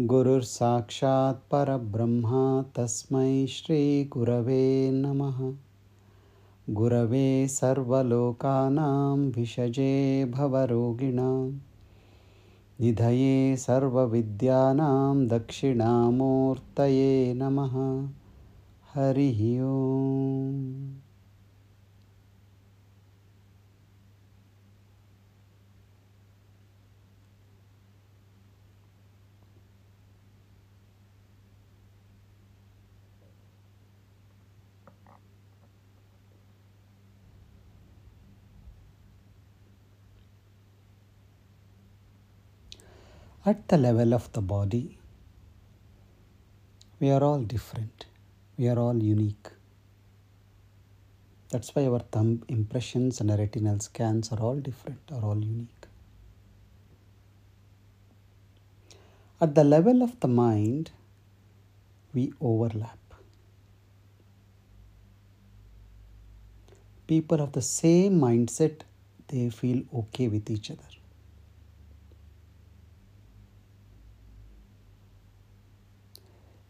गुरुर्साक्षात् परब्रह्मा तस्मै श्रीगुरवे नमः। गुरवे सर्वलोकानां भिषजे भवरोगिणां निधये सर्वविद्यानां दक्षिणामूर्तये नमः। हरिः ओम् At the level of the body, we are all different. We are all unique. That's why our thumb impressions and retinal scans are all different, are all unique. At the level of the mind, we overlap. People of the same mindset, they feel okay with each other.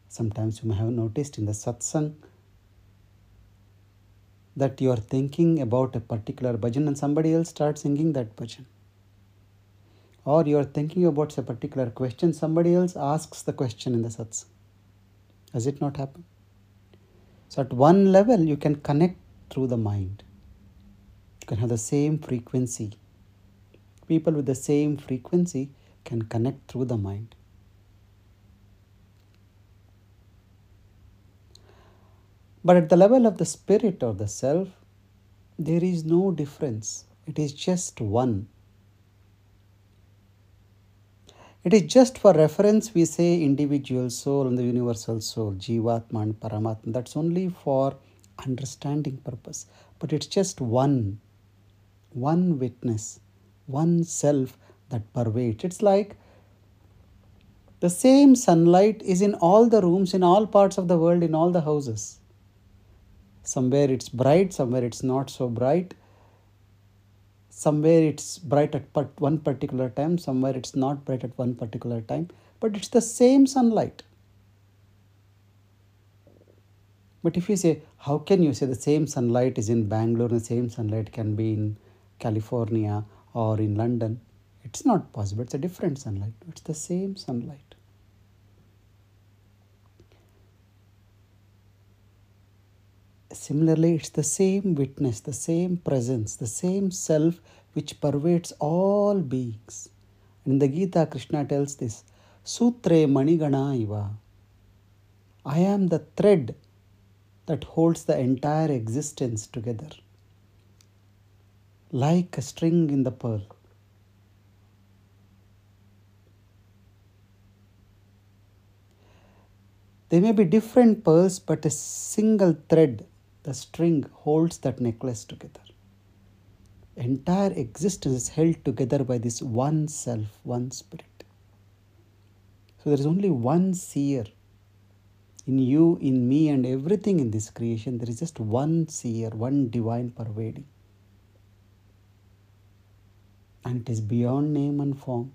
Sometimes you may have noticed in the satsang that you are thinking about a particular bhajan and somebody else starts singing that bhajan. Or you are thinking about a particular question, somebody else asks the question in the satsang. Has it not happened? So, at one level, you can connect through the mind. You can have the same frequency. People with the same frequency can connect through the mind. But at the level of the spirit or the self, there is no difference. It is just one. It is just for reference, we say individual soul and the universal soul, Jivatma and Paramatma. That's only for understanding purpose. But it's just one, one witness, one self that pervades. It's like the same sunlight is in all the rooms, in all parts of the world, in all the houses. Somewhere it's bright, somewhere it's not so bright. Somewhere it's bright at one particular time, somewhere it's not bright at one particular time, but it's the same sunlight. But if you say, how can you say the same sunlight is in Bangalore and the same sunlight can be in California or in London? It's not possible. It's a different sunlight. It's the same sunlight. Similarly, it's the same witness, the same presence, the same self which pervades all beings. In the Gita, Krishna tells this Sutre Manigana Iva. I am the thread that holds the entire existence together, like a string in the pearl. There may be different pearls, but a single thread, the string, holds that necklace together. Entire existence is held together by this one self, one spirit. So there is only one seer. In you, in me, and everything in this creation, there is just one seer, one divine pervading. And it is beyond name and form,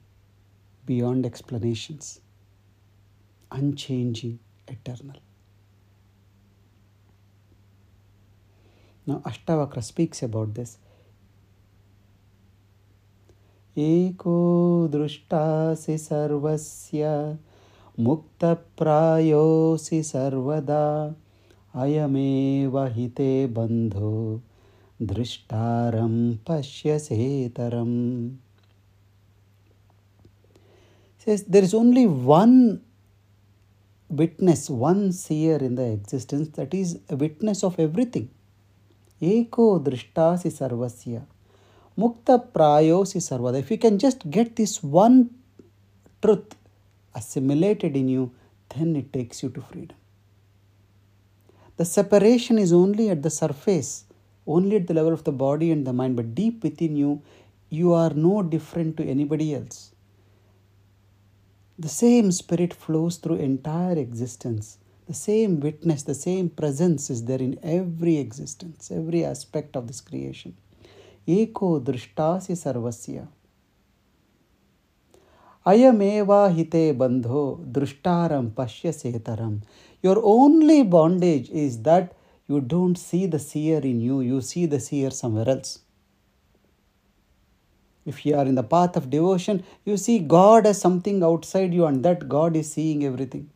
beyond explanations, unchanging, eternal. Now, Ashtavakra speaks about this. एको दृष्टासि सर्वस्य मुक्तप्रायोऽसि सर्वदा अयमेव हि ते बन्धो दृष्टारं पश्यसेतरम् says there is only one witness, one seer in the existence that is a witness of everything. Eko drishtasi sarvasya. Mukta prayosi sarvada. If you can just get this one truth assimilated in you, then it takes you to freedom. The separation is only at the surface, only at the level of the body and the mind, but deep within you, you are no different to anybody else. The same spirit flows through entire existence. The same witness, the same presence is there in every existence, every aspect of this creation. Eko drishtasi sarvasya. Ayameva hite bandho drishtaram pashya setaram. Your only bondage is that you don't see the seer in you, you see the seer somewhere else. If you are in the path of devotion, you see God as something outside you, and that God is seeing everything.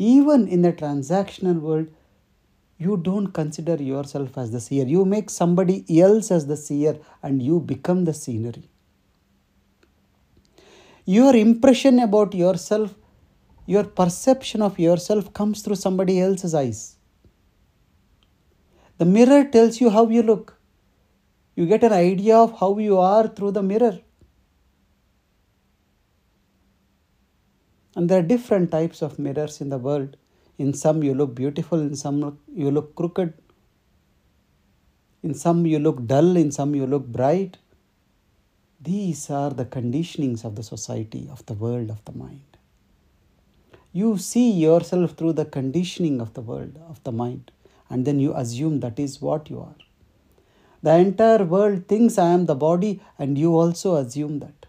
Even in the transactional world, you don't consider yourself as the seer. You make somebody else as the seer, and you become the scenery. Your impression about yourself, your perception of yourself comes through somebody else's eyes. The mirror tells you how you look. You get an idea of how you are through the mirror. And there are different types of mirrors in the world. In some, you look beautiful, in some, you look crooked. In some, you look dull, in some, you look bright. These are the conditionings of the society, of the world, of the mind. You see yourself through the conditioning of the world, of the mind, and then you assume that is what you are. The entire world thinks I am the body, and you also assume that.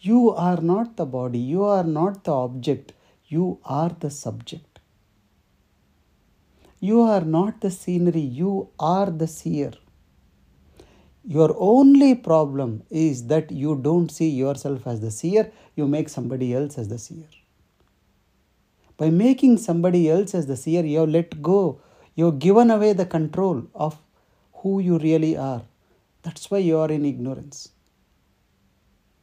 You are not the body, you are not the object, you are the subject. You are not the scenery, you are the seer. Your only problem is that you don't see yourself as the seer, you make somebody else as the seer. By making somebody else as the seer, you have let go, you have given away the control of who you really are. That's why you are in ignorance.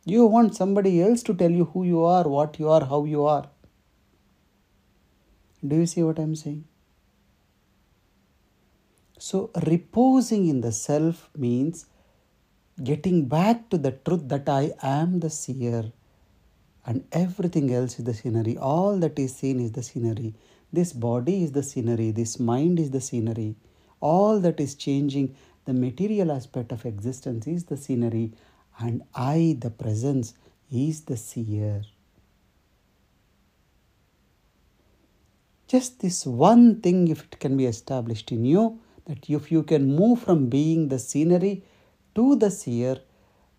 You want somebody else to tell you who you are, what you are, how you are. Do you see what I'm saying? So, reposing in the self means getting back to the truth that I am the seer and everything else is the scenery. All that is seen is the scenery. This body is the scenery, this mind is the scenery all that is changing the material aspect of existence is the scenery and I, the presence, is the seer. Just this one thing, if it can be established in you, that if you can move from being the scenery to the seer,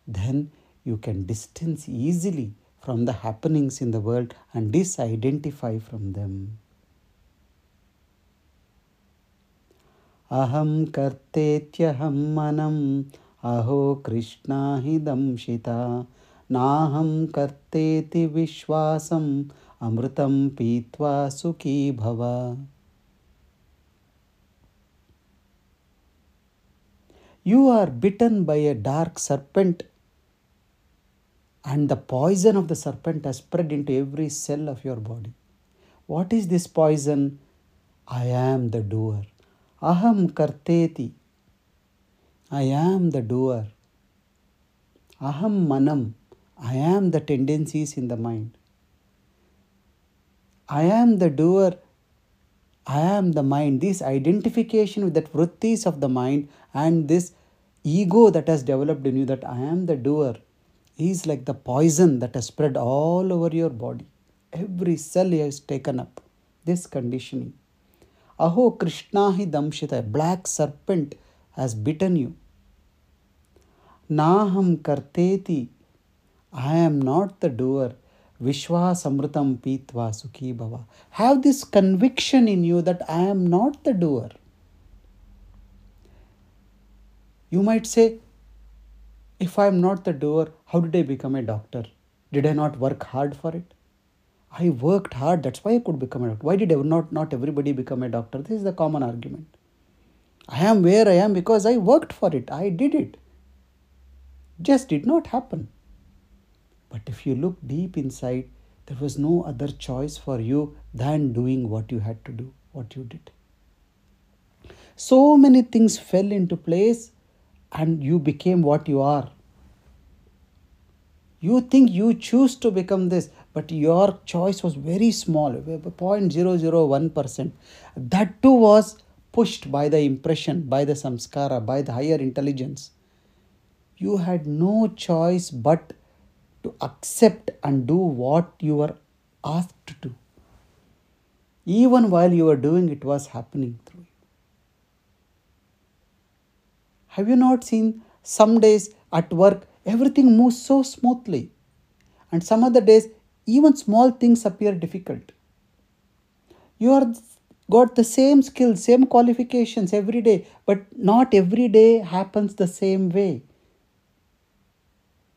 then you can distance easily from the happenings in the world and disidentify from them. अहं कर्तेत्यहं मनम् अहो कृष्णा दंशिता। नाहम कर्ते विश्वास, अमृत पीवा सुखी भव। You are bitten by a dark serpent and the poison of the serpent spread into every cell of your body what is this poison I am the doer अहम कर्ते I am the doer. Aham manam. I am the tendencies in the mind. I am the doer. I am the mind. This identification with that vrittis of the mind and this ego that has developed in you that I am the doer is like the poison that has spread all over your body. Every cell has taken up this conditioning. Aho Krishna hi damshita, black serpent has bitten you. Naham karteti, I am not the doer. Vishwa Samritam Pitva Sukhi Bhava. Have this conviction in you that I am not the doer. You might say, if I am not the doer, how did I become a doctor? Did I not work hard for it? I worked hard, that's why I could become a doctor. Why did not, not everybody become a doctor? This is the common argument. I am where I am because I worked for it, I did it. Just did not happen. But if you look deep inside, there was no other choice for you than doing what you had to do, what you did. So many things fell into place and you became what you are. You think you choose to become this, but your choice was very small 0.001%. That too was pushed by the impression, by the samskara, by the higher intelligence. You had no choice but to accept and do what you were asked to do. Even while you were doing it was happening through you. Have you not seen some days at work everything moves so smoothly and some other days even small things appear difficult. You are got the same skills, same qualifications every day, but not every day happens the same way.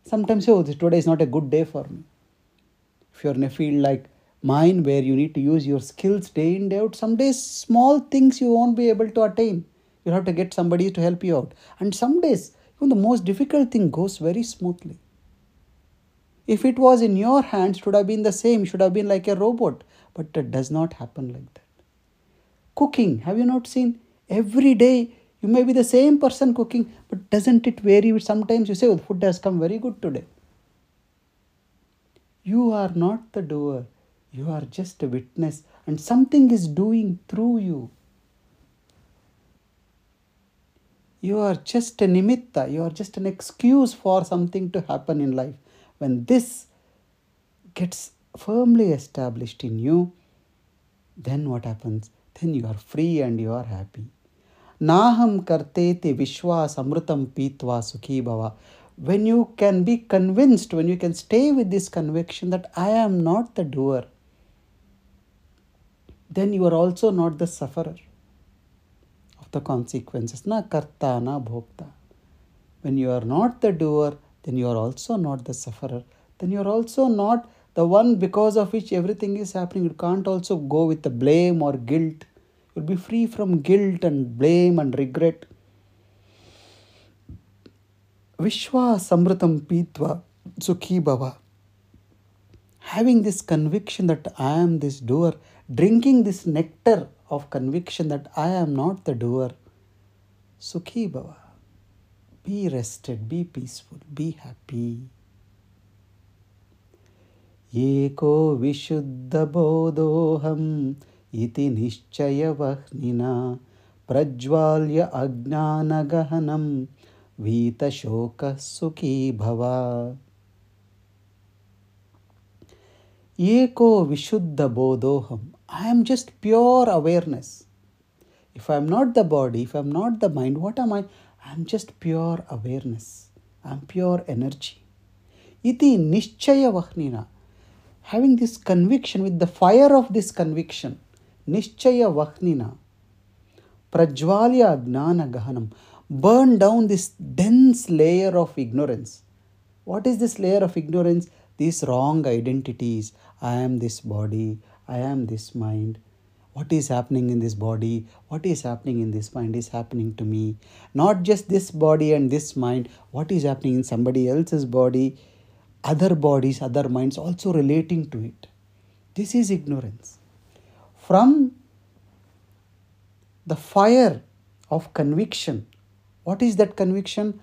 Sometimes, oh, today is not a good day for me. If you're in a field like mine where you need to use your skills day in, day out, some days small things you won't be able to attain. You'll have to get somebody to help you out. And some days, even the most difficult thing goes very smoothly. If it was in your hands, it would have been the same, should have been like a robot. But it does not happen like that. Cooking, have you not seen? Every day you may be the same person cooking, but doesn't it vary? Sometimes you say, oh, the food has come very good today. You are not the doer, you are just a witness, and something is doing through you. You are just a nimitta, you are just an excuse for something to happen in life. When this gets firmly established in you, then what happens? Then you are free and you are happy. Naham karteti vishwa samrutam pitva sukhi bhava. When you can be convinced, when you can stay with this conviction that I am not the doer, then you are also not the sufferer of the consequences. Na karta, na bhokta. When you are not the doer, then you are also not the sufferer. Then you are also not the one because of which everything is happening. You can't also go with the blame or guilt will be free from guilt and blame and regret. Vishwa Samritam Pitva Sukhi Bhava. Having this conviction that I am this doer, drinking this nectar of conviction that I am not the doer. Sukhi Bhava. Be rested, be peaceful, be happy. एको विशुद्धबोधोऽहं इति निश्चय वह्निना। प्रज्वाल्य अज्ञानगहनं, वीतशोकः सुखी भव। एको विशुद्ध बोधोहम। I am just pure awareness if I am not the body if I am not the mind what am I I am just pure awareness I am pure energy इति निश्चय वह्निना। Having this conviction with the fire of this conviction Nishchaya Vahnina, Prajvalya Gnana Gahanam, burn down this dense layer of ignorance. What is this layer of ignorance? These wrong identities. I am this body, I am this mind. What is happening in this body, what is happening in this mind is happening to me. Not just this body and this mind, what is happening in somebody else's body, other bodies, other minds also relating to it. This is ignorance from the fire of conviction. What is that conviction?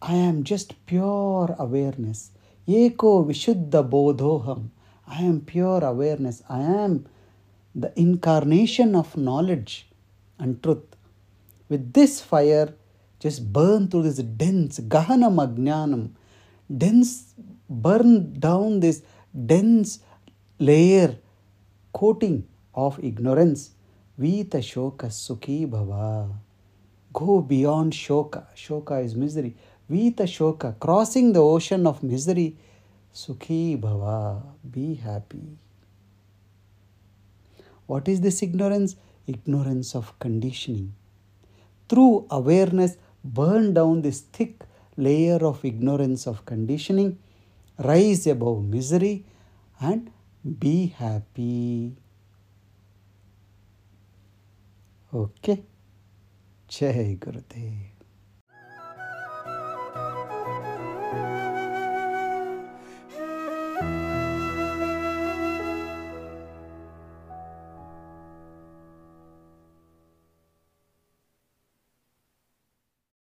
I am just pure awareness. Eko Vishuddha Bodhoham. I am pure awareness. I am the incarnation of knowledge and truth. With this fire, just burn through this dense Gahanam Ajnanam, dense, burn down this dense layer coating of ignorance. Vita shoka sukhi bhava. Go beyond shoka. Shoka is misery. Vita shoka, crossing the ocean of misery. Sukhi Bhava, be happy. What is this ignorance? Ignorance of conditioning. Through awareness, burn down this thick layer of ignorance of conditioning, rise above misery, and be happy. Okay. जय गुरुदेव।